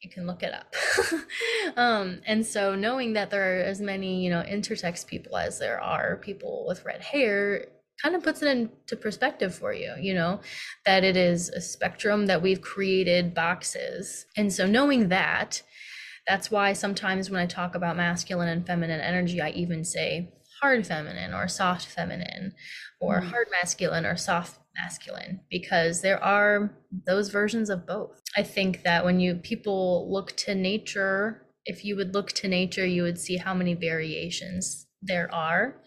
Speaker 2: You can look it up. um, and so, knowing that there are as many, you know, intersex people as there are people with red hair kind of puts it into perspective for you, you know, that it is a spectrum that we've created boxes. And so, knowing that, that's why sometimes when I talk about masculine and feminine energy, I even say hard feminine or soft feminine or mm. hard masculine or soft masculine because there are those versions of both. I think that when you people look to nature, if you would look to nature, you would see how many variations there are.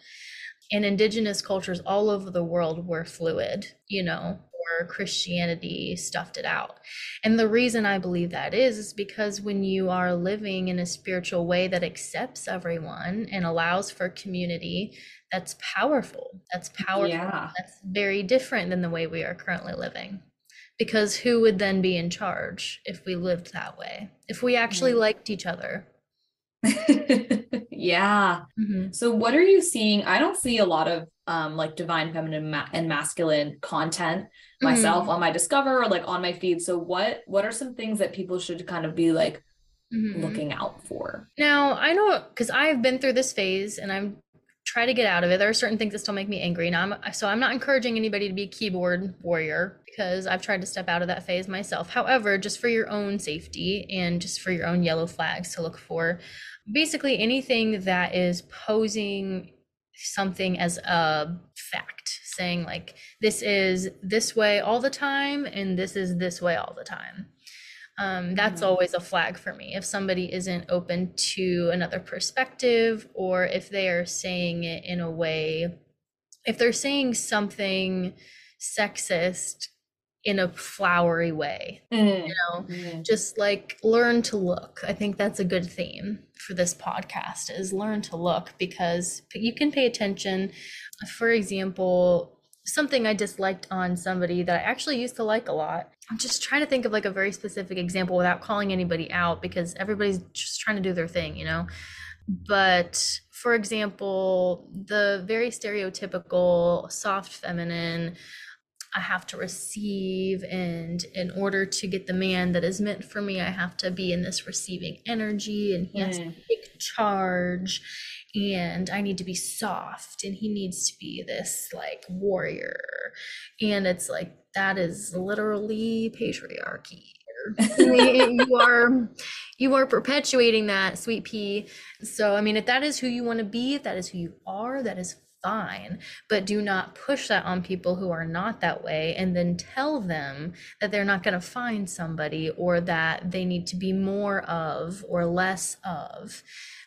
Speaker 2: And indigenous cultures all over the world were fluid, you know, or Christianity stuffed it out. And the reason I believe that is is because when you are living in a spiritual way that accepts everyone and allows for community, that's powerful. That's powerful. Yeah. That's very different than the way we are currently living. Because who would then be in charge if we lived that way? If we actually mm-hmm. liked each other?
Speaker 1: yeah. Mm-hmm. So what are you seeing? I don't see a lot of um like divine feminine ma- and masculine content myself mm-hmm. on my discover or like on my feed. So what what are some things that people should kind of be like mm-hmm. looking out for?
Speaker 2: Now, I know cuz I've been through this phase and I'm try to get out of it. There are certain things that still make me angry. Now, I'm, so I'm not encouraging anybody to be a keyboard warrior because I've tried to step out of that phase myself. However, just for your own safety and just for your own yellow flags to look for, basically anything that is posing something as a fact, saying like this is this way all the time and this is this way all the time um, that's mm-hmm. always a flag for me if somebody isn't open to another perspective or if they are saying it in a way if they're saying something sexist in a flowery way mm-hmm. you know mm-hmm. just like learn to look i think that's a good theme for this podcast is learn to look because you can pay attention for example something I disliked on somebody that I actually used to like a lot. I'm just trying to think of like a very specific example without calling anybody out because everybody's just trying to do their thing, you know? But for example, the very stereotypical soft feminine, I have to receive, and in order to get the man that is meant for me, I have to be in this receiving energy, and he mm. has to mm. take charge and I need to be soft and he needs to be this like warrior. And it's like that is literally patriarchy. you are you are perpetuating that sweet pea. So I mean if that is who you want to be, if that is who you are, that is fine. But do not push that on people who are not that way and then tell them that they're not going to find somebody or that they need to be more of or less of.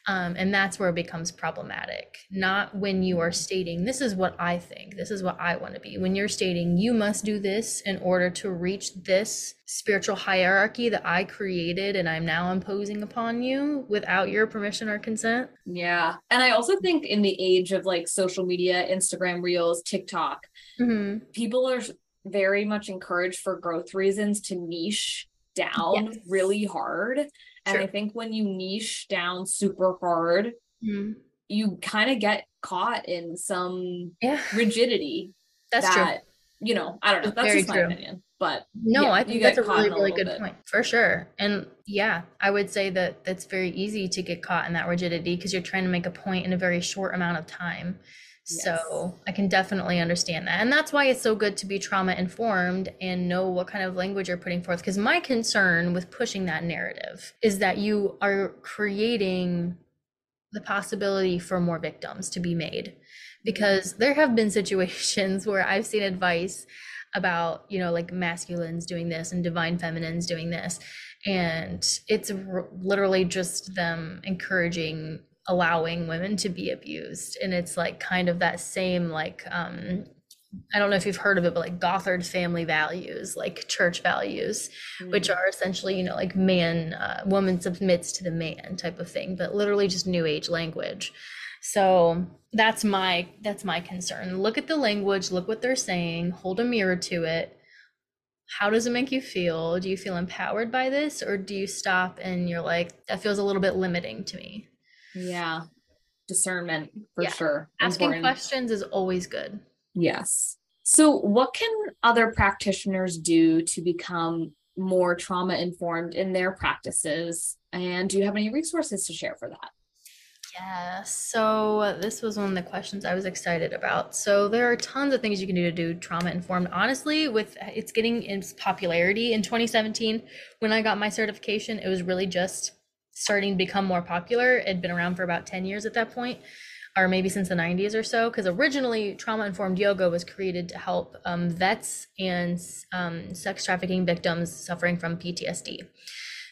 Speaker 2: Um, and that's where it becomes problematic. Not when you are stating, this is what I think, this is what I want to be. When you're stating, you must do this in order to reach this spiritual hierarchy that I created and I'm now imposing upon you without your permission or consent.
Speaker 1: Yeah. And I also think in the age of like social media, Instagram Reels, TikTok, mm-hmm. people are very much encouraged for growth reasons to niche down yes. really hard. And I think when you niche down super hard, mm-hmm. you kind of get caught in some yeah. rigidity.
Speaker 2: That's that, true.
Speaker 1: You know, I don't know. That's just my true. opinion. But
Speaker 2: no, yeah, I think that's a really, really good bit. point for sure. And yeah, I would say that that's very easy to get caught in that rigidity because you're trying to make a point in a very short amount of time. So I can definitely understand that. And that's why it's so good to be trauma informed and know what kind of language you're putting forth. Because my concern with pushing that narrative is that you are creating the possibility for more victims to be made. Because there have been situations where I've seen advice about, you know, like masculines doing this and divine feminines doing this. And it's r- literally just them encouraging allowing women to be abused and it's like kind of that same like um I don't know if you've heard of it, but like Gothard family values, like church values, mm-hmm. which are essentially, you know, like man, uh, woman submits to the man type of thing, but literally just new age language. So that's my that's my concern. Look at the language, look what they're saying, hold a mirror to it. How does it make you feel? Do you feel empowered by this, or do you stop and you're like, that feels a little bit limiting to me?
Speaker 1: Yeah. discernment for
Speaker 2: Yeah.
Speaker 1: sure.
Speaker 2: Asking
Speaker 1: Important.
Speaker 2: questions is always good.
Speaker 1: Yes. So, what can other practitioners do to become more trauma informed in their practices? And do you have any resources to share for that?
Speaker 2: Yeah, so this was one of the questions I was excited about. So there are tons of things you can do to do trauma informed. Honestly, with it's getting its popularity in 2017, when I got my certification, it was really just starting to become more popular. It'd been around for about 10 years at that point, or maybe since the 90s or so, because originally trauma informed yoga was created to help um, vets and um, sex trafficking victims suffering from PTSD.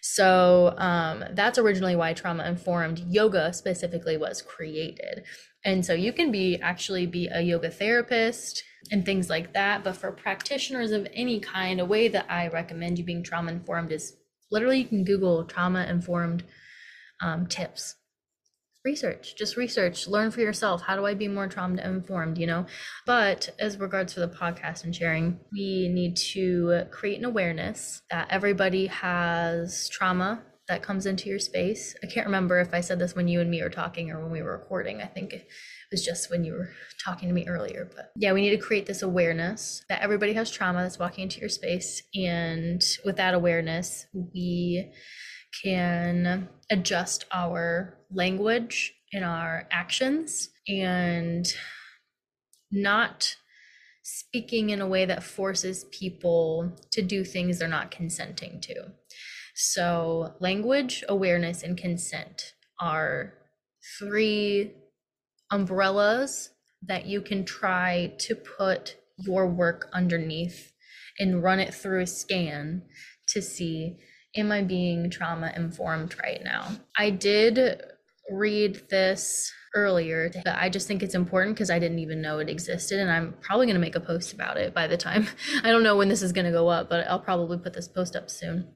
Speaker 2: So um, that's originally why trauma informed yoga specifically was created. And so you can be actually be a yoga therapist and things like that. But for practitioners of any kind, a way that I recommend you being trauma informed is literally you can Google trauma informed um, tips. Research, just research, learn for yourself. How do I be more trauma informed? You know, but as regards to the podcast and sharing, we need to create an awareness that everybody has trauma that comes into your space. I can't remember if I said this when you and me were talking or when we were recording. I think was just when you were talking to me earlier. But yeah, we need to create this awareness that everybody has trauma that's walking into your space. And with that awareness, we can adjust our language and our actions and not speaking in a way that forces people to do things they're not consenting to. So, language, awareness, and consent are three umbrellas that you can try to put your work underneath and run it through a scan to see am I being trauma informed right now? I did read this earlier, but I just think it's important because I didn't even know it existed. And I'm probably going to make a post about it by the time I don't know when this is going to go up, but I'll probably put this post up soon.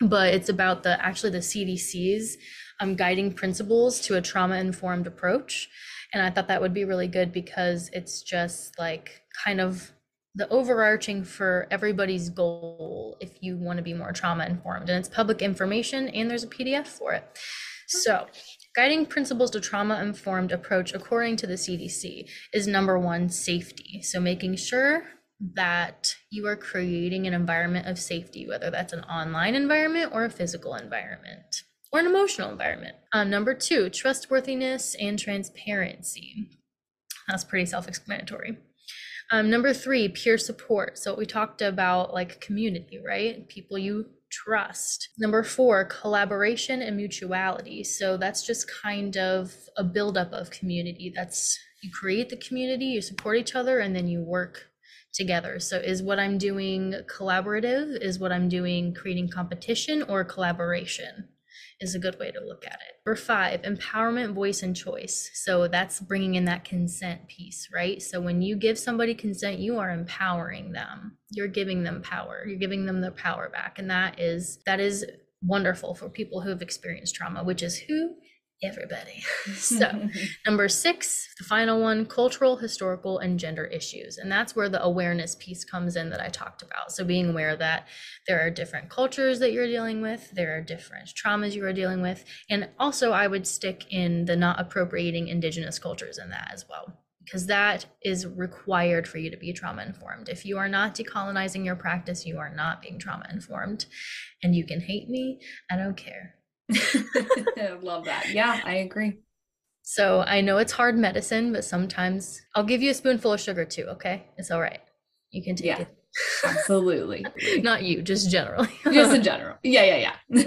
Speaker 2: But it's about the actually the CDC's um, guiding principles to a trauma informed approach. And I thought that would be really good because it's just like kind of the overarching for everybody's goal if you want to be more trauma informed and it's public information and there's a pdf for it. So guiding principles to trauma informed approach according to the cdc is number one safety. So making sure that you are creating an environment of safety whether that's an online environment or a physical environment or an emotional environment um, number two trustworthiness and transparency that's pretty self-explanatory um, number three, peer support. So we talked about like community, right? People you trust. Number four, collaboration and mutuality. So that's just kind of a buildup of community. That's you create the community, you support each other, and then you work together. So is what I'm doing collaborative? Is what I'm doing creating competition or collaboration? Is a good way to look at it. Number five, empowerment, voice, and choice. So that's bringing in that consent piece, right? So when you give somebody consent, you are empowering them. You're giving them power. You're giving them their power back, and that is that is wonderful for people who have experienced trauma, which is who everybody. so, number six, the final one cultural, historical, and gender issues. And that's where the awareness piece comes in that I talked about. So, being aware that there are different cultures that you're dealing with, there are different traumas you are dealing with. And also, I would stick in the not appropriating indigenous cultures in that as well. Because that is required for you to be trauma informed. If you are not decolonizing your practice, you are not being trauma informed. And you can hate me, I don't care.
Speaker 1: Love that. Yeah, I agree.
Speaker 2: So I know it's hard medicine, but sometimes I'll give you a spoonful of sugar too, okay? It's all right. You can take
Speaker 1: Yeah.
Speaker 2: it.
Speaker 1: Absolutely.
Speaker 2: Not you, just generally.
Speaker 1: Just in general. Yeah, yeah, yeah.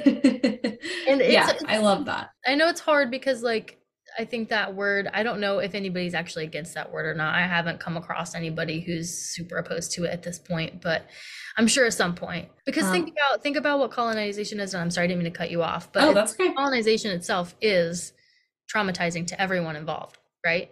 Speaker 2: And it's-
Speaker 1: yeah, I love that.
Speaker 2: I know it's hard because like I think that word, I don't know if anybody's actually against that word or not. I haven't come across anybody who's super opposed to it at this point, but I'm sure at some point. Because think
Speaker 1: Um,
Speaker 2: about think about what colonization is. And I'm sorry, I didn't mean to cut you off, but
Speaker 1: oh, that's okay.
Speaker 2: colonization itself is traumatizing to everyone involved, right?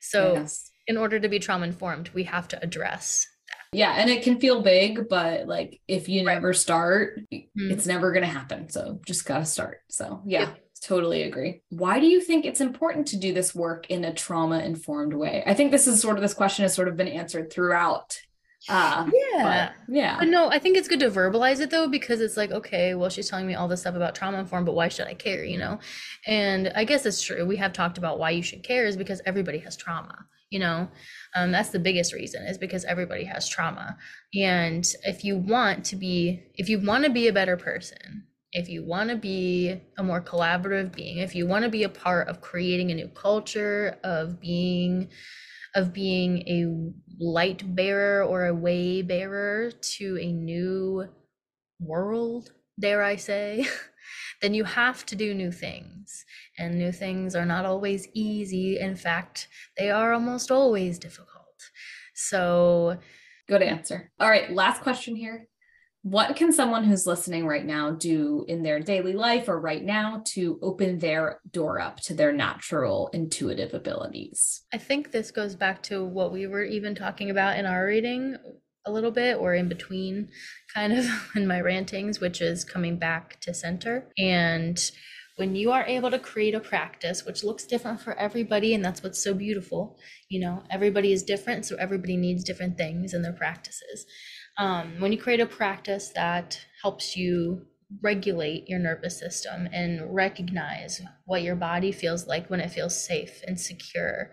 Speaker 2: So
Speaker 1: Yes.
Speaker 2: in order to be trauma informed, we have to address
Speaker 1: Yeah, and it can feel big, but like if you
Speaker 2: Right.
Speaker 1: never start,
Speaker 2: Mhm.
Speaker 1: it's never going to happen. So just got to start. So, yeah,
Speaker 2: Yep.
Speaker 1: Totally agree. Why do you think it's important to do this work in a trauma informed way? I think this is sort of this question has sort of been answered throughout Uh,
Speaker 2: Yeah.
Speaker 1: but yeah.
Speaker 2: But no, I think it's good to verbalize it though, because it's like, okay, well, she's telling me all this stuff about trauma informed, but why should I care, you know? And I guess it's true. We have talked about why you should care is because everybody has trauma, you know? Um, that's the biggest reason is because everybody has trauma. And if you want to be, if you want to be a better person, if you want to be a more collaborative being, if you want to be a part of creating a new culture, of being of being a light bearer or a way bearer to a new world, dare I say, then you have to do new things. And new things are not always easy. In fact, they are almost always difficult. So,
Speaker 1: Good answer. All right, last question here. What can someone who's listening right now do in their daily life or right now to open their door up to their natural intuitive abilities?
Speaker 2: I think this goes back to what we were even talking about in our reading a little bit, or in between, kind of in my rantings, which is coming back to center. And when you are able to create a practice, which looks different for everybody, and that's what's so beautiful, you know, everybody is different, so everybody needs different things in their practices. Um, when you create a practice that helps you regulate your nervous system and recognize what your body feels like when it feels safe and secure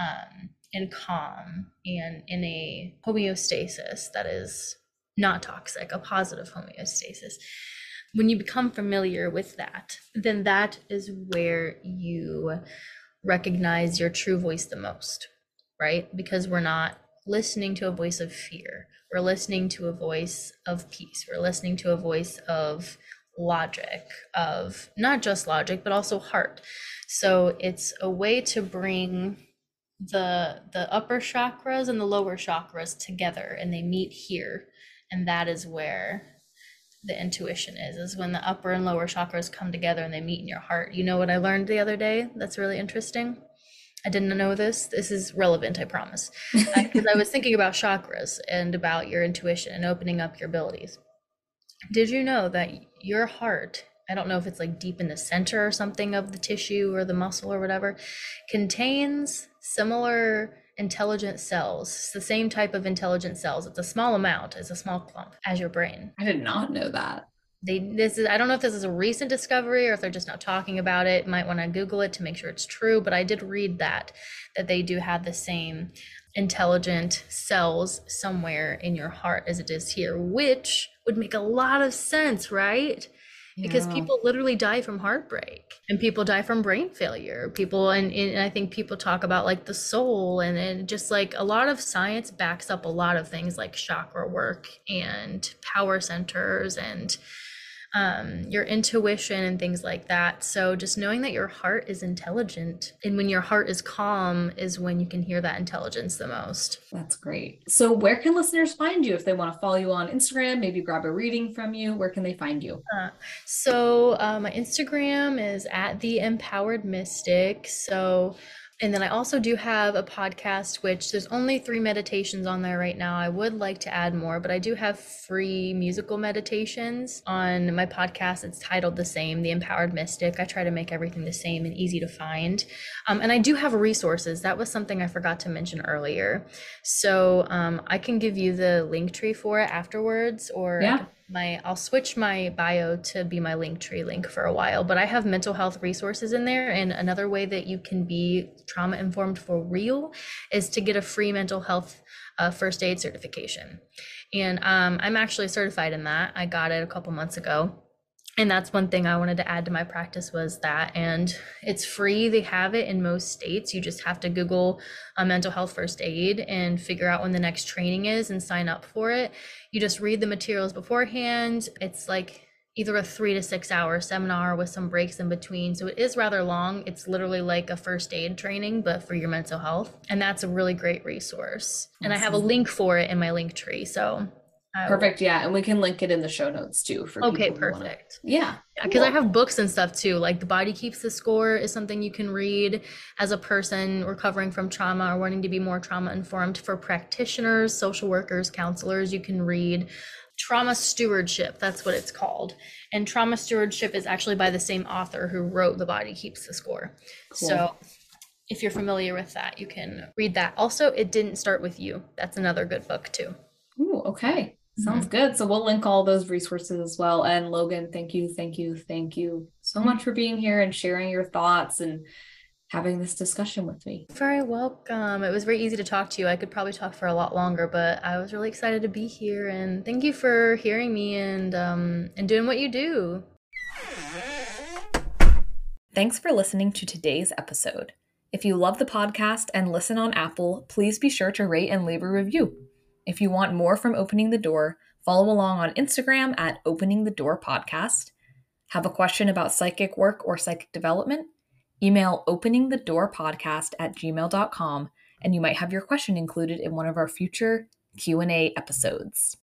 Speaker 2: um, and calm and in a homeostasis that is not toxic, a positive homeostasis. When you become familiar with that, then that is where you recognize your true voice the most, right? Because we're not listening to a voice of fear. We're listening to a voice of peace. We're listening to a voice of logic, of not just logic, but also heart. So it's a way to bring the the upper chakras and the lower chakras together and they meet here and that is where the intuition is is when the upper and lower chakras come together and they meet in your heart you know what i learned the other day that's really interesting i didn't know this. This is relevant i promise. Uh, because i was thinking about chakras and about your intuition and opening up your abilities. Did you know that your heart i don't know if it's like deep in the center or something of the tissue or the muscle or whatever contains similar intelligent cells it's the same type of intelligent cells. It's a small amount it's a small clump as your brain.
Speaker 1: I did not know that.
Speaker 2: They this is i don't know if this is a recent discovery or if they're just not talking about it might want to google it to make sure it's true but i did read that that they do have the same intelligent cells somewhere in your heart as it is here which would make a lot of sense right because
Speaker 1: Yeah.
Speaker 2: people literally die from heartbreak and people die from brain failure people and, and i think people talk about like the soul and, and just like a lot of science backs up a lot of things like chakra work and power centers and um, your intuition and things like that so just knowing that your heart is intelligent and when your heart is calm is when you can hear that intelligence the most
Speaker 1: That's great. So, where can listeners find you if they want to follow you on Instagram, maybe grab a reading from you? Where can they find you?
Speaker 2: So uh, my Instagram is at the Empowered Mystic. So, and then I also do have a podcast, which there's only three meditations on there right now. I would like to add more, but I do have free musical meditations on my podcast. It's titled the same, The Empowered Mystic. I try to make everything the same and easy to find. Um, and I do have resources. That was something I forgot to mention earlier. So um, I can give you the link tree for it afterwards, or
Speaker 1: Yeah.
Speaker 2: My I'll switch my bio to be my link tree link for a while, but I have mental health resources in there. And another way that you can be trauma informed for real is to get a free mental health uh, first aid certification. And um, I'm actually certified in that. I got it a couple months ago. And that's one thing I wanted to add to my practice was that. And it's free. They have it in most states. You just have to Google a mental health first aid and figure out when the next training is and sign up for it you just read the materials beforehand. It's like either a three to six hour seminar with some breaks in between. So it is rather long. It's literally like a first aid training, but for your mental health. And that's a really great resource. And I have a link for it in my link tree. So I will-
Speaker 1: Perfect. Yeah. And we can link it in the show notes too for
Speaker 2: Okay,
Speaker 1: people who wanna-
Speaker 2: perfect.
Speaker 1: Yeah.
Speaker 2: because I
Speaker 1: cool.
Speaker 2: have books and stuff too. Like The Body Keeps the Score is something you can read as a person recovering from trauma or wanting to be more trauma informed. For practitioners, social workers, counselors, you can read Trauma Stewardship. That's what it's called. And Trauma Stewardship is actually by the same author who wrote The Body Keeps the Score.
Speaker 1: Cool.
Speaker 2: So if you're familiar with that, you can read that. Also, It Didn't Start With You. That's another good book too.
Speaker 1: Ooh, okay. Sounds mm-hmm. good. So we'll link all those resources as well. And Logan, thank you, thank you, thank you so much for being here and sharing your thoughts and having this discussion with me.
Speaker 2: Very welcome. It was very easy to talk to you. I could probably talk for a lot longer, but I was really excited to be here and thank you for hearing me and um and doing what you do.
Speaker 1: Thanks for listening to today's episode. If you love the podcast and listen on Apple, please be sure to rate and leave a review. If you want more from Opening the Door, follow along on Instagram at Opening the Door Podcast. Have a question about psychic work or psychic development? Email openingthedoorpodcast at gmail.com and you might have your question included in one of our future Q&A episodes.